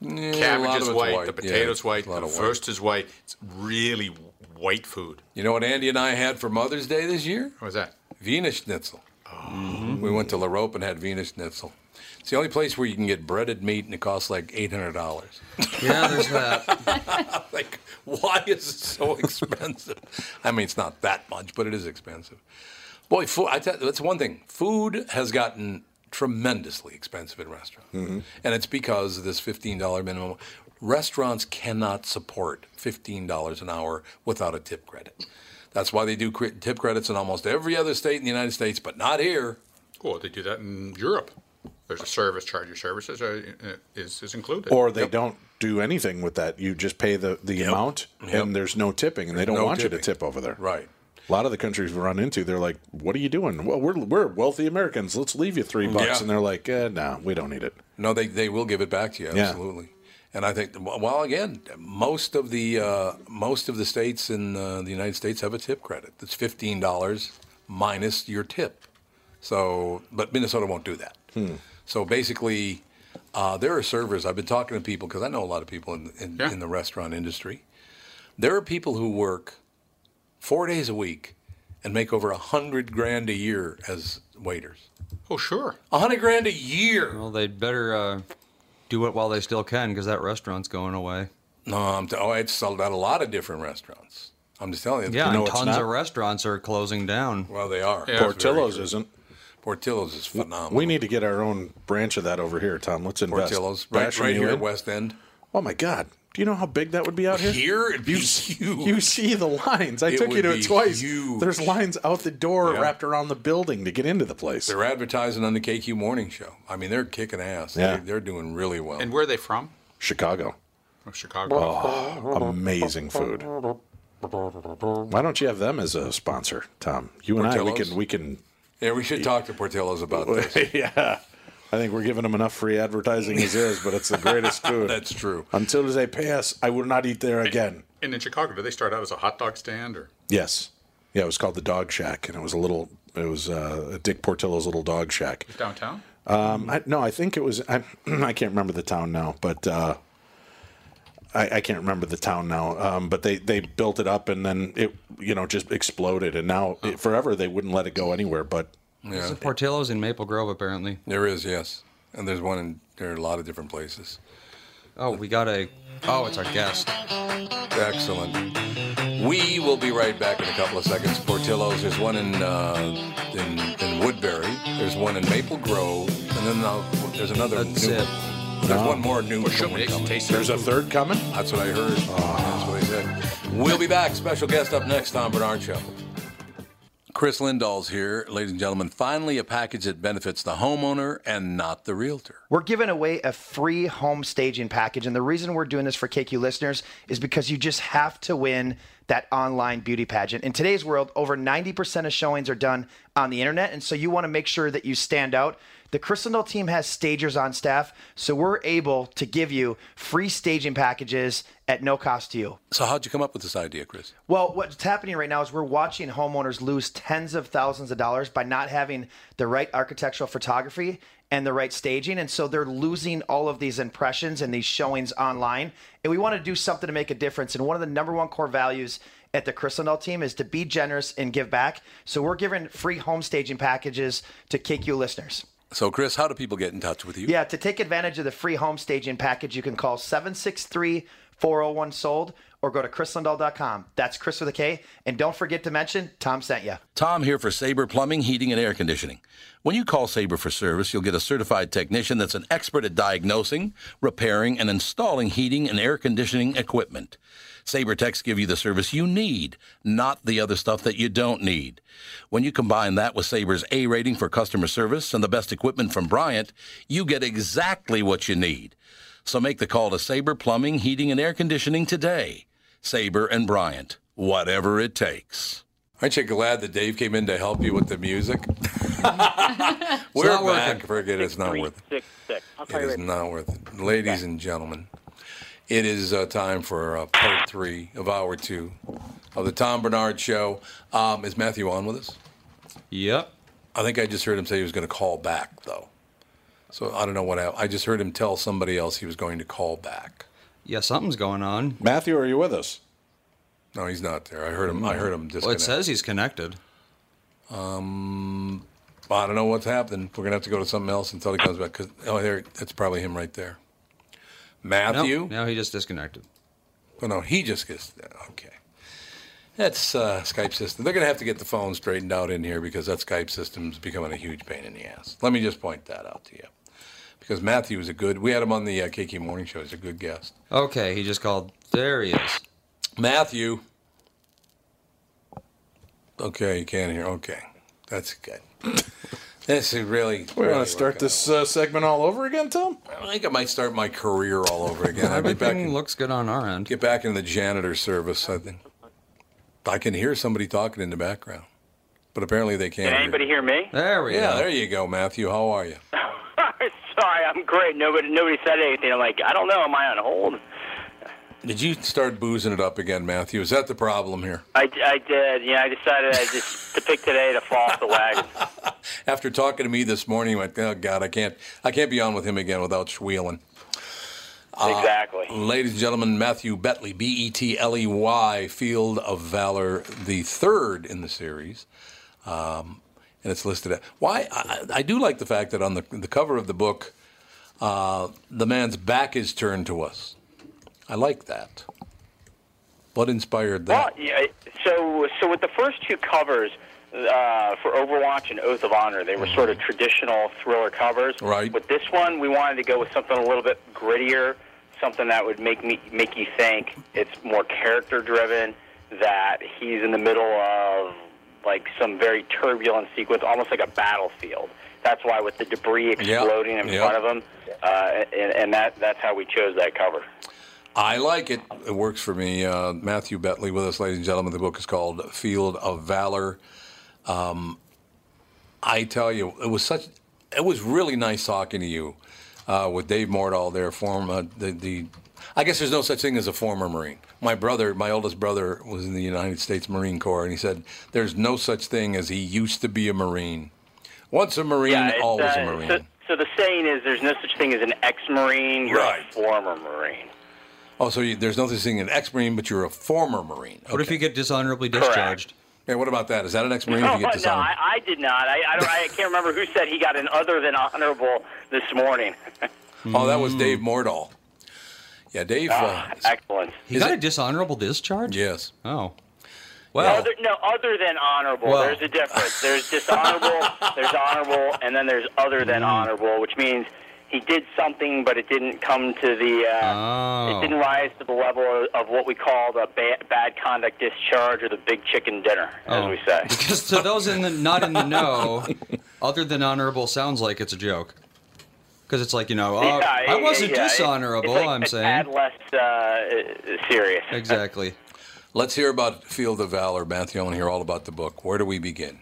Yeah, Cabbage is white, white. the Yeah, potato's white, the first white. is white. It's really white food. You know what Andy and I had for Mother's Day this year? What was that? Wiener Schnitzel. Oh. We went to La Rope and had Wiener Schnitzel. It's the only place where you can get breaded meat and it costs like eight hundred dollars. <laughs> Yeah, there's that. <laughs> like, why is it so <laughs> expensive? I mean, it's not that much, but it is expensive. Boy, food, I tell, that's one thing. Food has gotten tremendously expensive in restaurants, and it's because of this fifteen dollar minimum. Restaurants cannot support fifteen dollars an hour without a tip credit. That's why they do tip credits in almost every other state in the United States, but not here. Oh, they do that in Europe. There's a service charge. Your services are, uh, is, is included. Or they don't do anything with that. You just pay the, the amount, Yep. and there's no tipping, and they don't no want you to tip over there. Right. A lot of the countries we run into, they're like, "What are you doing?" Well, we're we're wealthy Americans. Let's leave you three bucks, Yeah. and they're like, eh, "No, we don't need it." No, they, they will give it back to you Yeah. absolutely. And I think, well, again, most of the uh, most of the states in uh, the United States have a tip credit. It's fifteen dollars minus your tip. So, but Minnesota won't do that. So basically, uh, there are servers. I've been talking to people because I know a lot of people in in, Yeah. in the restaurant industry. There are people who work four days a week and make over a hundred grand a year as waiters. oh, sure. A hundred grand a year. Well, they'd better uh, do it while they still can because that restaurant's going away. No, I'm t- oh, it's sold out a lot of different restaurants. I'm just telling you. Yeah, know and tons of restaurants are closing down. Well, they are. Yeah. That's very Portillo's true. isn't. Portillo's is phenomenal. We need to get our own branch of that over here, Tom. Let's invest. Portillo's right, right here in? at West End. Oh my God! Do you know how big that would be out here? Here, it'd be you, <laughs> huge. you see the lines. I It took you to it twice. huge. There's lines out the door Yeah. wrapped around the building to get into the place. They're advertising on the KQ Morning Show. I mean, they're kicking ass. Yeah. They're, they're doing really well. And where are they from? Chicago. Oh, Chicago. Oh, amazing food. Why don't you have them as a sponsor, Tom? You and I, we Portillo's? can we can. Yeah, we should talk to Portillo's about this. <laughs> yeah, I think we're giving them enough free advertising as is, but it's the greatest <laughs> food. That's true. Until they pay us, I will not eat there again. And in Chicago, did they start out as a hot dog stand or? Yes, yeah, it was called the Dog Shack, and it was a little. It was uh, Dick Portillo's little dog shack. Downtown? Um, I, no, I think it was. I, <clears throat> I can't remember the town now, but uh, I, I can't remember the town now. Um, but they, they built it up, and then it you know just exploded, and now it, forever they wouldn't let it go anywhere. But There's a Portillo's in Maple Grove, apparently. There is, yes. And there's one in, there are a lot of different places. Oh, we got a. Oh, it's our guest. Excellent. We will be right back in a couple of seconds. Portillo's, there's one in, uh, in, in Woodbury, there's one in Maple Grove, and then uh, there's another That's new it. one. There's one more new Well, one coming. there's a third coming. That's what I heard. That's what they said. We'll be back. Special guest up next, Tom Barnard Show. Chris Lindahl's here, ladies and gentlemen. Finally, a package that benefits the homeowner and not the realtor. We're giving away a free home staging package. And the reason we're doing this for KQ listeners is because you just have to win that online beauty pageant. In today's world, over 90% of showings are done on the internet. And so you want to make sure that you stand out. The Crystal team has stagers on staff, so we're able to give you free staging packages at no cost to you. So, how'd you come up with this idea, Chris? Well, what's happening right now is we're watching homeowners lose tens of thousands of dollars by not having the right architectural photography and the right staging. And so they're losing all of these impressions and these showings online. And we want to do something to make a difference. And one of the number one core values at the Crystal team is to be generous and give back. So we're giving free home staging packages to KQ listeners. So, Chris, how do people get in touch with you? Yeah, to take advantage of the free home staging package, you can call 763 401 sold or go to chrislindahl.com. That's Chris with a K. And don't forget to mention Tom sent you. Tom here for Sabre Plumbing, Heating, and Air Conditioning. When you call Sabre for service, you'll get a certified technician that's an expert at diagnosing, repairing, and installing heating and air conditioning equipment. Sabre Techs give you the service you need, not the other stuff that you don't need. When you combine that with Sabre's A rating for customer service and the best equipment from Bryant, you get exactly what you need. So make the call to Sabre Plumbing, Heating, and Air Conditioning today. Sabre and Bryant, whatever it takes. Aren't you glad that Dave came in to help you with the music? <laughs> We're back. working. Forget it. It's not worth it. Six, six. I'll tell It you is right not worth it. Ladies and gentlemen, it is uh, time for uh, part three of hour two of the Tom Barnard Show. Um, is Matthew on with us? Yep. I think I just heard him say he was going to call back, though. So I don't know what happened. I just heard him tell somebody else he was going to call back. Yeah, something's going on. Matthew, are you with us? No, he's not there. I heard him. I heard him disconnect. Well, it says he's connected. Um, I don't know what's happening. We're gonna have to go to something else until he comes back. Cause oh, there, that's probably him right there. Matthew. Nope, now he just disconnected. Oh no, he just gets okay. That's uh, Skype system. They're gonna have to get the phone straightened out in here because that Skype system's becoming a huge pain in the ass. Let me just point that out to you. Because Matthew is a good. We had him on the uh, KK Morning Show. He's a good guest. Okay, he just called. There he is. Matthew. Okay, you can't hear. Okay, that's good. <laughs> this is really. We really want to start this uh, segment all over again, Tom? I think I might start my career all over again. I'd get back, Everything in, looks good on our end. get back in the janitor service. I think I can hear somebody talking in the background, but apparently they can't. Can anybody hear me? There we Yeah, go. there you go, Matthew. How are you? <laughs> Sorry, I'm great. Nobody, nobody said anything. I'm like, I don't know. Am I on hold? Did you start boozing it up again, Matthew? Is that the problem here? I, I did. Yeah, I decided I just <laughs> to pick today to fall off the wagon. <laughs> After talking to me this morning, I went, "Oh God, I can't, I can't be on with him again without squealing." exactly. Ladies and gentlemen, Matthew Betley, B E T L E Y, Field of Valor, the third in the series. Um, and it's listed at. Why? I, I do like the fact that on the, the cover of the book, uh, the man's back is turned to us. I like that. What inspired that? Well, yeah, so so with the first two covers uh, for Overwatch and Oath of Honor, they were sort of traditional thriller covers. Right. With this one, we wanted to go with something a little bit grittier, something that would make me make you think it's more character driven. That he's in the middle of like some very turbulent sequence, almost like a battlefield. That's why with the debris exploding in yep. front of him, uh, and, and that that's how we chose that cover. I like it. It works for me. Uh, Matthew Betley with us, ladies and gentlemen. The book is called Field of Valor. Um, I tell you, it was such. It was really nice talking to you uh, with Dave Mordal there. Former the the. I guess there's no such thing as a former Marine. My brother, my oldest brother, was in the United States Marine Corps, and he said there's no such thing as he used to be a Marine. Once a Marine, Yeah, always uh, a Marine. So, so the saying is, there's no such thing as an ex-marine. You're Right. a former marine. Oh, so you, there's no such thing as an ex-Marine, but you're a former Marine. What if you get dishonorably Correct. discharged? Yeah, what about that? Is that an ex-Marine No, if you get no, dishonored? I, I did not. I, I, don't, I can't remember who said he got an other than honorable this morning. <laughs> Oh, that was Dave Mordal. Yeah, Dave. Ah, uh, excellent. He got a dishonorable discharge? Yes. Oh. Well, other, no, other than honorable. Well. There's a difference. There's dishonorable, <laughs> there's honorable, and then there's other than honorable, which means he did something, but it didn't come to the. Uh, Oh. It didn't rise to the level of, of what we call the ba- bad conduct discharge or the big chicken dinner, as Oh. we say. <laughs> because to those in the not in the know, other than honorable sounds like it's a joke. Because it's like you know, uh, Yeah, I wasn't yeah, dishonorable. it's like I'm a saying tad less uh, serious. exactly. Let's hear about Field of Valor, Matthew. I want to hear all about the book. Where do we begin?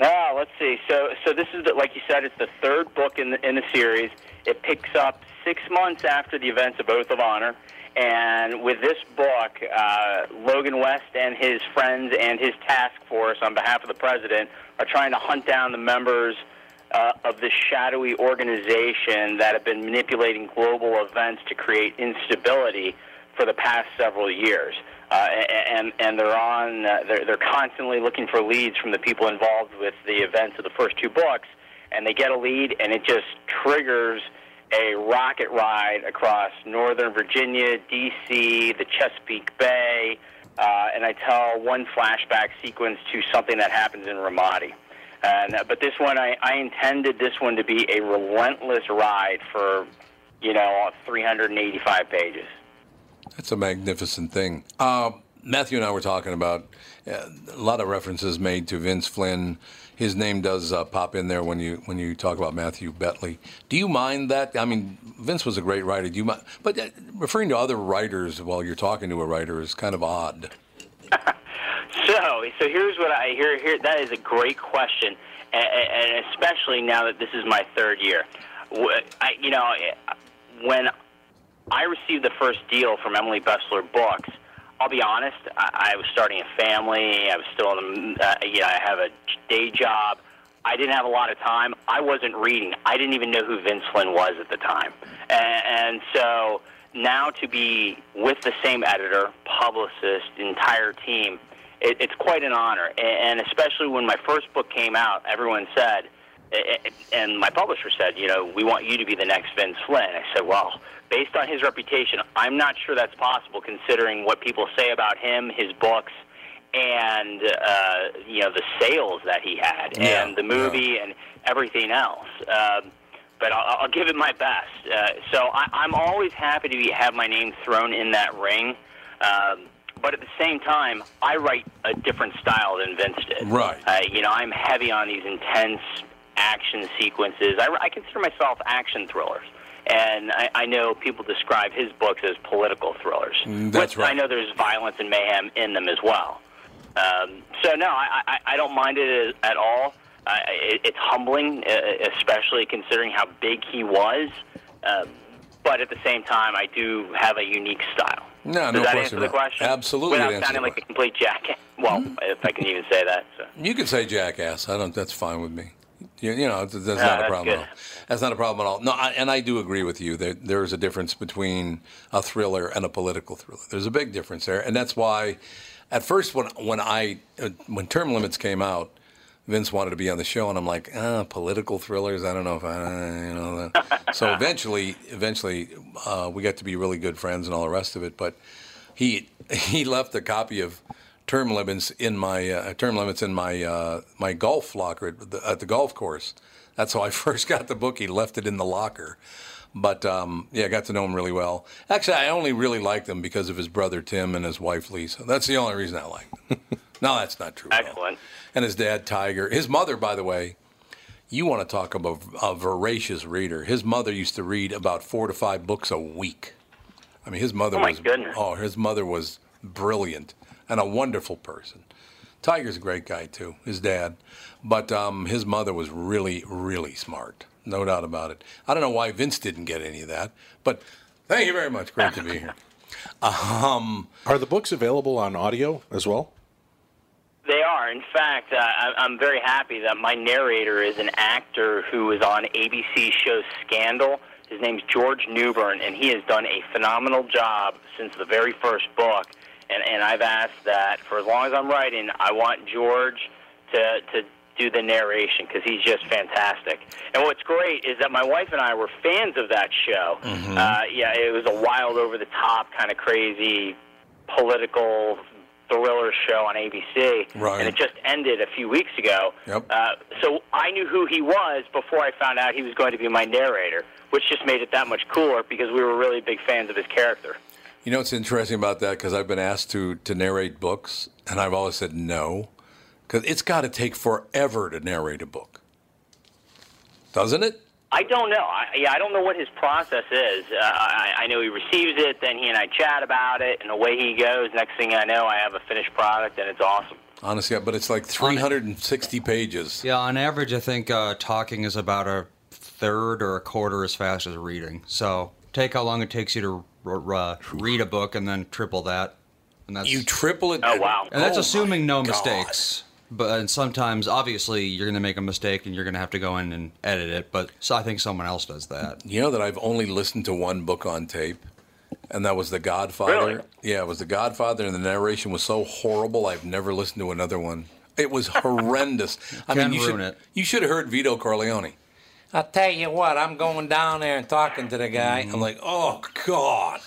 Ah, let's see. So, so this is the, like you said, it's the third book in the in the series. It picks up six months after the events of Oath of Honor, and with this book, uh, Logan West and his friends and his task force, on behalf of the president, are trying to hunt down the members. Uh, of this shadowy organization that have been manipulating global events to create instability for the past several years. Uh, and and they're on uh, they're they're constantly looking for leads from the people involved with the events of the first two books, and they get a lead, and it just triggers a rocket ride across Northern Virginia, D.C., the Chesapeake Bay, uh, and I tell one flashback sequence to something that happens in Ramadi. And, uh, but this one, I, I intended this one to be a relentless ride for, you know, 385 pages. That's a magnificent thing. Uh, Matthew and I were talking about uh, a lot of references made to Vince Flynn. His name does uh, pop in there when you when you talk about Matthew Betley. Do you mind that? I mean, Vince was a great writer. Do you mind? But uh, referring to other writers while you're talking to a writer is kind of odd. <laughs> So, so here's what I hear. Here, that is a great question, and, and especially now that this is my third year. I, you know, when I received the first deal from Emily Bestler Books, I'll be honest. I, I was starting a family. I was still in. Uh, you know, I have a day job. I didn't have a lot of time. I wasn't reading. I didn't even know who Vince Flynn was at the time, and, and so now to be with the same editor, publicist, entire team, it, it's quite an honor. And, especially when my first book came out, everyone said, and my publisher said, you know, we want you to be the next Vince Flynn. I said, well, based on his reputation, I'm not sure that's possible considering what people say about him, his books, and uh, you know the sales that he had, Yeah, and the movie, and everything else. Um, but I'll, I'll give it my best. Uh, so I, I'm always happy to be, have my name thrown in that ring. Um, but at the same time, I write a different style than Vince did. Right. Uh, you know, I'm heavy on these intense action sequences. I, I consider myself action thrillers. And I, I know people describe his books as political thrillers. Mm, that's which I know there's violence and mayhem in them as well. Um, so no, I, I, I don't mind it at all. Uh, it, it's humbling, especially considering how big he was. Um, but at the same time, I do have a unique style. No, Does no that answer the question? Absolutely, it Without sounding like a complete jackass. Well, if I can even say that. So. You can say jackass. I don't. That's fine with me. You, you know, that's not a problem good. at all. That's not a problem at all. No, I, and I do agree with you. There, there is a difference between a thriller and a political thriller. There's a big difference there, and that's why, at first, when when I uh, when Term Limits came out, Vince wanted to be on the show, and I'm like, ah, political thrillers. I don't know if I, you know. That. <laughs> so eventually, eventually, uh, we got to be really good friends and all the rest of it. But he he left a copy of term limits in my uh, term limits in my uh, my golf locker at the, at the golf course. That's how I <laughs> first got the book. He left it in the locker. But um, yeah, I got to know him really well. Actually, I only really liked him because of his brother Tim and his wife Lisa. That's the only reason I liked him. <laughs> no, that's not true. at all. Excellent. And his dad Tiger. His mother, by the way, You want to talk about a voracious reader. His mother used to read about four to five books a week. I mean, his mother Oh, was goodness. oh, his mother was brilliant and a wonderful person. Tiger's a great guy too, his dad, but um, his mother was really, really smart, no doubt about it. I don't know why Vince didn't get any of that, but thank you very much. Great to be here. <laughs> Um, Are the books available on audio as well? They are. In fact, uh, I- I'm very happy that my narrator is an actor who is on ABC show Scandal. His name's George Newbern, and he has done a phenomenal job since the very first book. And, and I've asked that for as long as I'm writing, I want George to, to do the narration because he's just fantastic. And what's great is that my wife and I were fans of that show. Mm-hmm. Uh, yeah, it was a wild, over the top, kind of crazy political thriller show on ABC, Right. and it just ended a few weeks ago. Yep. Uh, so I knew who he was before I found out he was going to be my narrator, which just made it that much cooler because we were really big fans of his character. You know what's interesting about that? Because I've been asked to to narrate books, and I've always said no, because it's got to take forever to narrate a book, doesn't it? I don't know. I, yeah, I don't know what his process is. Uh, I, I know he receives it, then he and I chat about it, and away he goes. Next thing I know, I have a finished product, and it's awesome. Honestly, but it's like 360 pages. Yeah, on average, I think uh, talking is about a third or a quarter as fast as reading. So take how long it takes you to r- uh, read a book and then triple that. And that's You triple it. Oh wow! and that's Oh, assuming no God. mistakes. But and sometimes, obviously, you're going to make a mistake and you're going to have to go in and edit it. But so I think someone else does that. You know that I've only listened to one book on tape, and that was The Godfather. Really? Yeah, it was The Godfather, and the narration was so horrible. I've never listened to another one. It was horrendous. I Can mean, you ruin should it. you should have heard Vito Corleone. I'll tell you what, I'm going down there and talking to the guy. I'm like, oh God.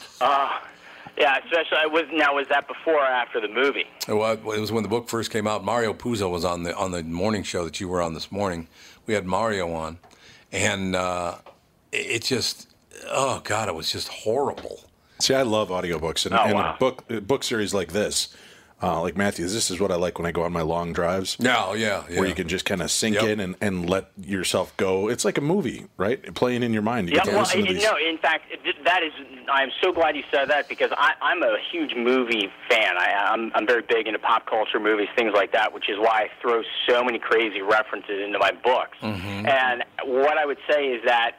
Yeah, especially I was now. Was that before or after the movie? Well, it was when the book first came out. Mario Puzo was on the on the morning show that you were on this morning. We had Mario on, and uh, it, it just, oh God, it was just horrible. See, I love audiobooks and, Oh, and wow. a book book series like this. Uh, like Matthews, this is what I like when I go on my long drives. No, yeah, yeah. Where you can just kind of sink Yep. in and, and let yourself go. It's like a movie, right? Playing in your mind. You Yeah, get to well, listen to I- these. no. In fact, that is. I'm so glad you said that because I, I'm a huge movie fan. I, I'm, I'm very big into pop culture movies, things like that, which is why I throw so many crazy references into my books. And what I would say is that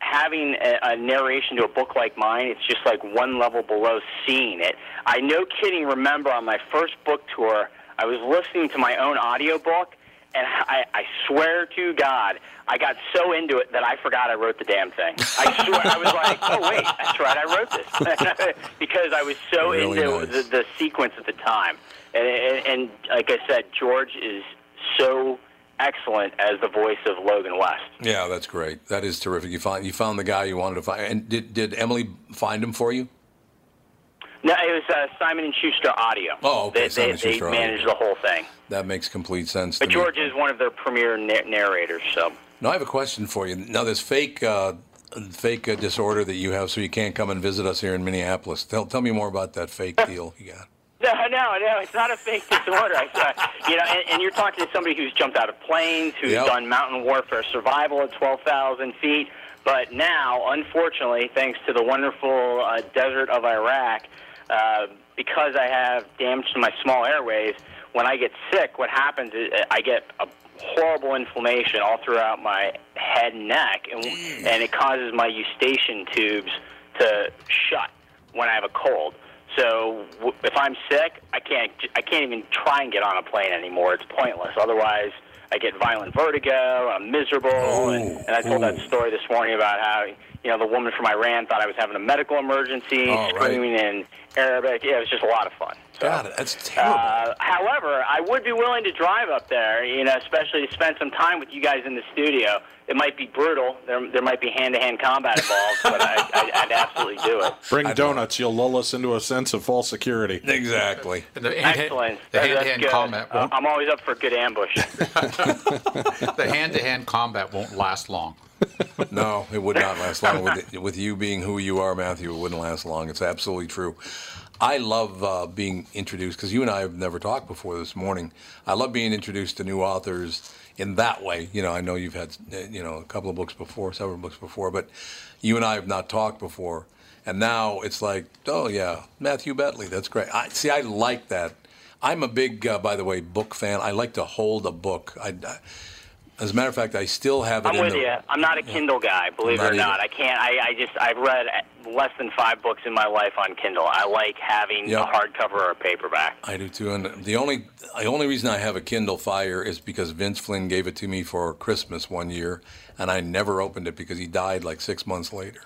having a, a narration to a book like mine, it's just like one level below seeing it. I no kidding remember on my first book tour, I was listening to my own audiobook, and I, I swear to God, I got so into it that I forgot I wrote the damn thing. I swear, I was like, oh, wait, that's right, I wrote this. <laughs> because I was so Really into nice. the, the sequence at the time. And, and, and like I said, George is so excellent as the voice of Logan West. Yeah, that's great. That is terrific. You found you found the guy you wanted to find. And did did Emily find him for you? No, it was uh, Simon and Schuster Audio. Oh, okay, They, Simon they, Schuster they Audio. manage the whole thing. That makes complete sense. But to me. George is one of their premier na- narrators. So Now I have a question for you. Now this fake uh, fake uh, disorder that you have, so you can't come and visit us here in Minneapolis. Tell tell me more about that fake <laughs> deal you got. <laughs> no, no, no, it's not a fake disorder. I, you know, and, and you're talking to somebody who's jumped out of planes, who's Yep. done mountain warfare survival at 12,000 feet. But now, unfortunately, thanks to the wonderful uh, desert of Iraq, uh, because I have damage to my small airways, when I get sick, what happens is uh, I get a horrible inflammation all throughout my head and neck, and, and it causes my eustachian tubes to shut when I have a cold. So w- if I'm sick, I can't I can't even try and get on a plane anymore. It's pointless. Otherwise, I get violent vertigo. I'm miserable. Oh, and, and I told that story this morning about how you know the woman from Iran thought I was having a medical emergency, Oh, right. screaming in Arabic. Yeah, it was just a lot of fun. So, God, that's terrible. uh, however, I would be willing to drive up there, you know, especially to spend some time with you guys in the studio. It might be brutal. There, there might be hand-to-hand combat involved, but I, I, I'd absolutely do it. Bring donuts. You'll lull us into a sense of false security. exactly. The Excellent. The That- hand-to-hand combat Uh, won't. I'm always up for a good ambush. <laughs> the hand-to-hand combat won't last long. <laughs> No, it would not last long. With with you being who you are, Matthew, it wouldn't last long. It's absolutely true. I love uh, being introduced because you and I have never talked before this morning. I love being introduced to new authors in that way. You know, I know you've had uh, you know a couple of books before, several books before, but you and I have not talked before, and now it's like, oh yeah, Matthew Betley, that's great. I see. I like that. I'm a big, uh, by the way, book fan. I like to hold a book. I, I, as a matter of fact, I still have it I'm with the. you. I'm not a Kindle guy, believe it or not. either. I can't. I, I just I've read less than five books in my life on Kindle. I like having Yeah. a hardcover or a paperback. I do too, and the only the only reason I have a Kindle Fire is because Vince Flynn gave it to me for Christmas one year, and I never opened it because he died like six months later.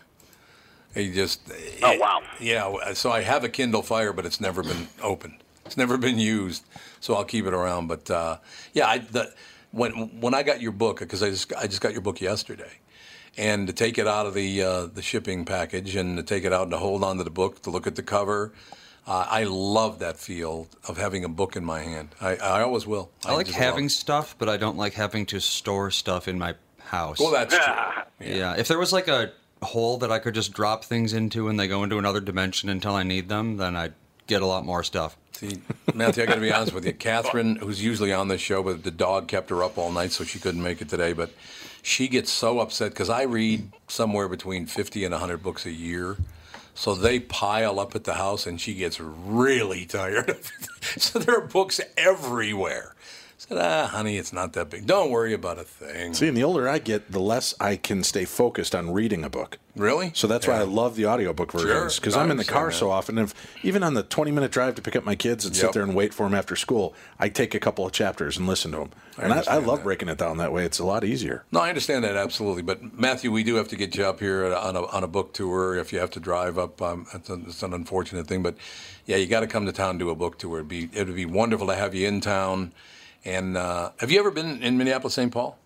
He just Oh wow. yeah. So I have a Kindle Fire, but it's never been opened. It's never been used, so I'll keep it around. But uh, yeah, I, the, when when I got your book because I just I just got your book yesterday, and to take it out of the uh, the shipping package and to take it out and to hold on to the book to look at the cover. Uh, I love that feel of having a book in my hand. I, I always will. I like having love stuff, but I don't like having to store stuff in my house. Well, that's true. <laughs> Yeah. If there was like a hole that I could just drop things into and they go into another dimension until I need them, then I'd get a lot more stuff. See, Matthew, I got to be honest with you. Catherine, who's usually on this show, but the dog kept her up all night, so she couldn't make it today. But she gets so upset because I read somewhere between 50 and 100 books a year. So they pile up at the house, and she gets really tired of it. <laughs> So there are books everywhere. Said, ah, honey, it's not that big. Don't worry about a thing. See, and the older I get, the less I can stay focused on reading a book. Really? So that's why I love the audiobook versions because I I'm in the car that. so often. If even on the 20 minute drive to pick up my kids and sit there and wait for them after school, I take a couple of chapters and listen to them. I and I, I love that. breaking it down that way. It's a lot easier. No, I understand that absolutely. But Matthew, we do have to get you up here on a, on a book tour. If you have to drive up, um, it's, a, it's an unfortunate thing. But yeah, you got to come to town and do a book tour. It'd be it would be wonderful to have you in town. And uh, have you ever been in Minneapolis, St. Paul?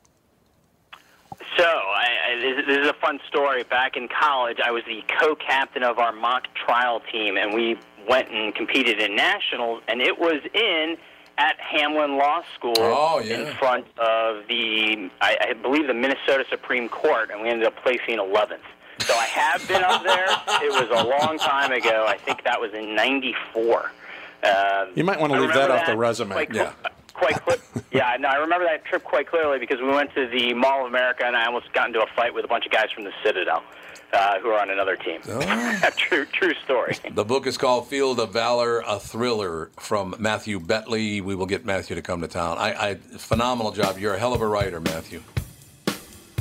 So, I, I, this, this is a fun story. Back in college, I was the co-captain of our mock trial team, and we went and competed in nationals, and it was in at Hamline Law School Oh, yeah. in front of the, I, I believe, the Minnesota Supreme Court, and we ended up placing 11th. So I have been up there. It was a long time ago. I think that was in '94. Um, You might want to leave that remember off the resume. quite cl- quite clear. yeah, no, I remember that trip quite clearly because we went to the Mall of America and I almost got into a fight with a bunch of guys from the Citadel uh, who are on another team. <laughs> true, true story. The book is called Field of Valor, a thriller from Matthew Betley. We will get Matthew to come to town. I, I phenomenal job. You're a hell of a writer, Matthew.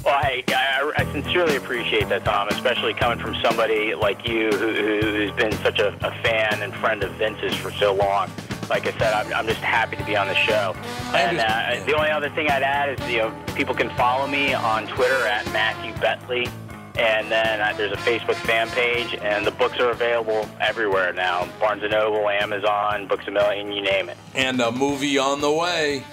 Well, I, I, I sincerely appreciate that, Tom, especially coming from somebody like you who, who's been such a, a fan and friend of Vince's for so long. Like I said, I'm, I'm just happy to be on the show. And uh, the only other thing I'd add is, you know, people can follow me on Twitter at Matthew Betley. And then uh, there's a Facebook fan page, and the books are available everywhere now. Barnes & Noble, Amazon, Books A Million, you name it. And a movie on the way.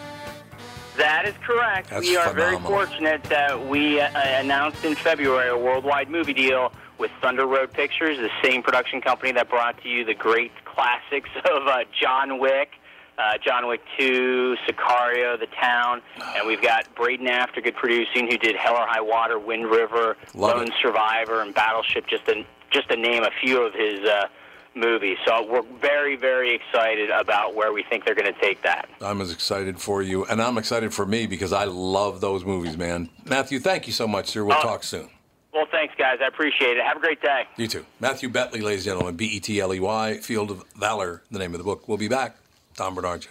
That is correct. That's we are very fortunate that we uh, announced in February a worldwide movie deal with Thunder Road Pictures, the same production company that brought to you the great classics <laughs> of uh, John Wick, uh, John Wick 2, Sicario, The Town, and we've got Braden Aftergood producing, who did Hell or High Water, Wind River, Love Lone it. Survivor, and Battleship, just to, just to name a few of his uh, movies. So we're very, very excited about where we think they're going to take that. I'm as excited for you, and I'm excited for me because I love those movies, man. Matthew, thank you so much, sir. We'll Oh. talk soon. Well, thanks, guys. I appreciate it. Have a great day. You too. Matthew Betley, ladies and gentlemen, B E T L E Y, Field of Valor, the name of the book. We'll be back. Tom Barnard.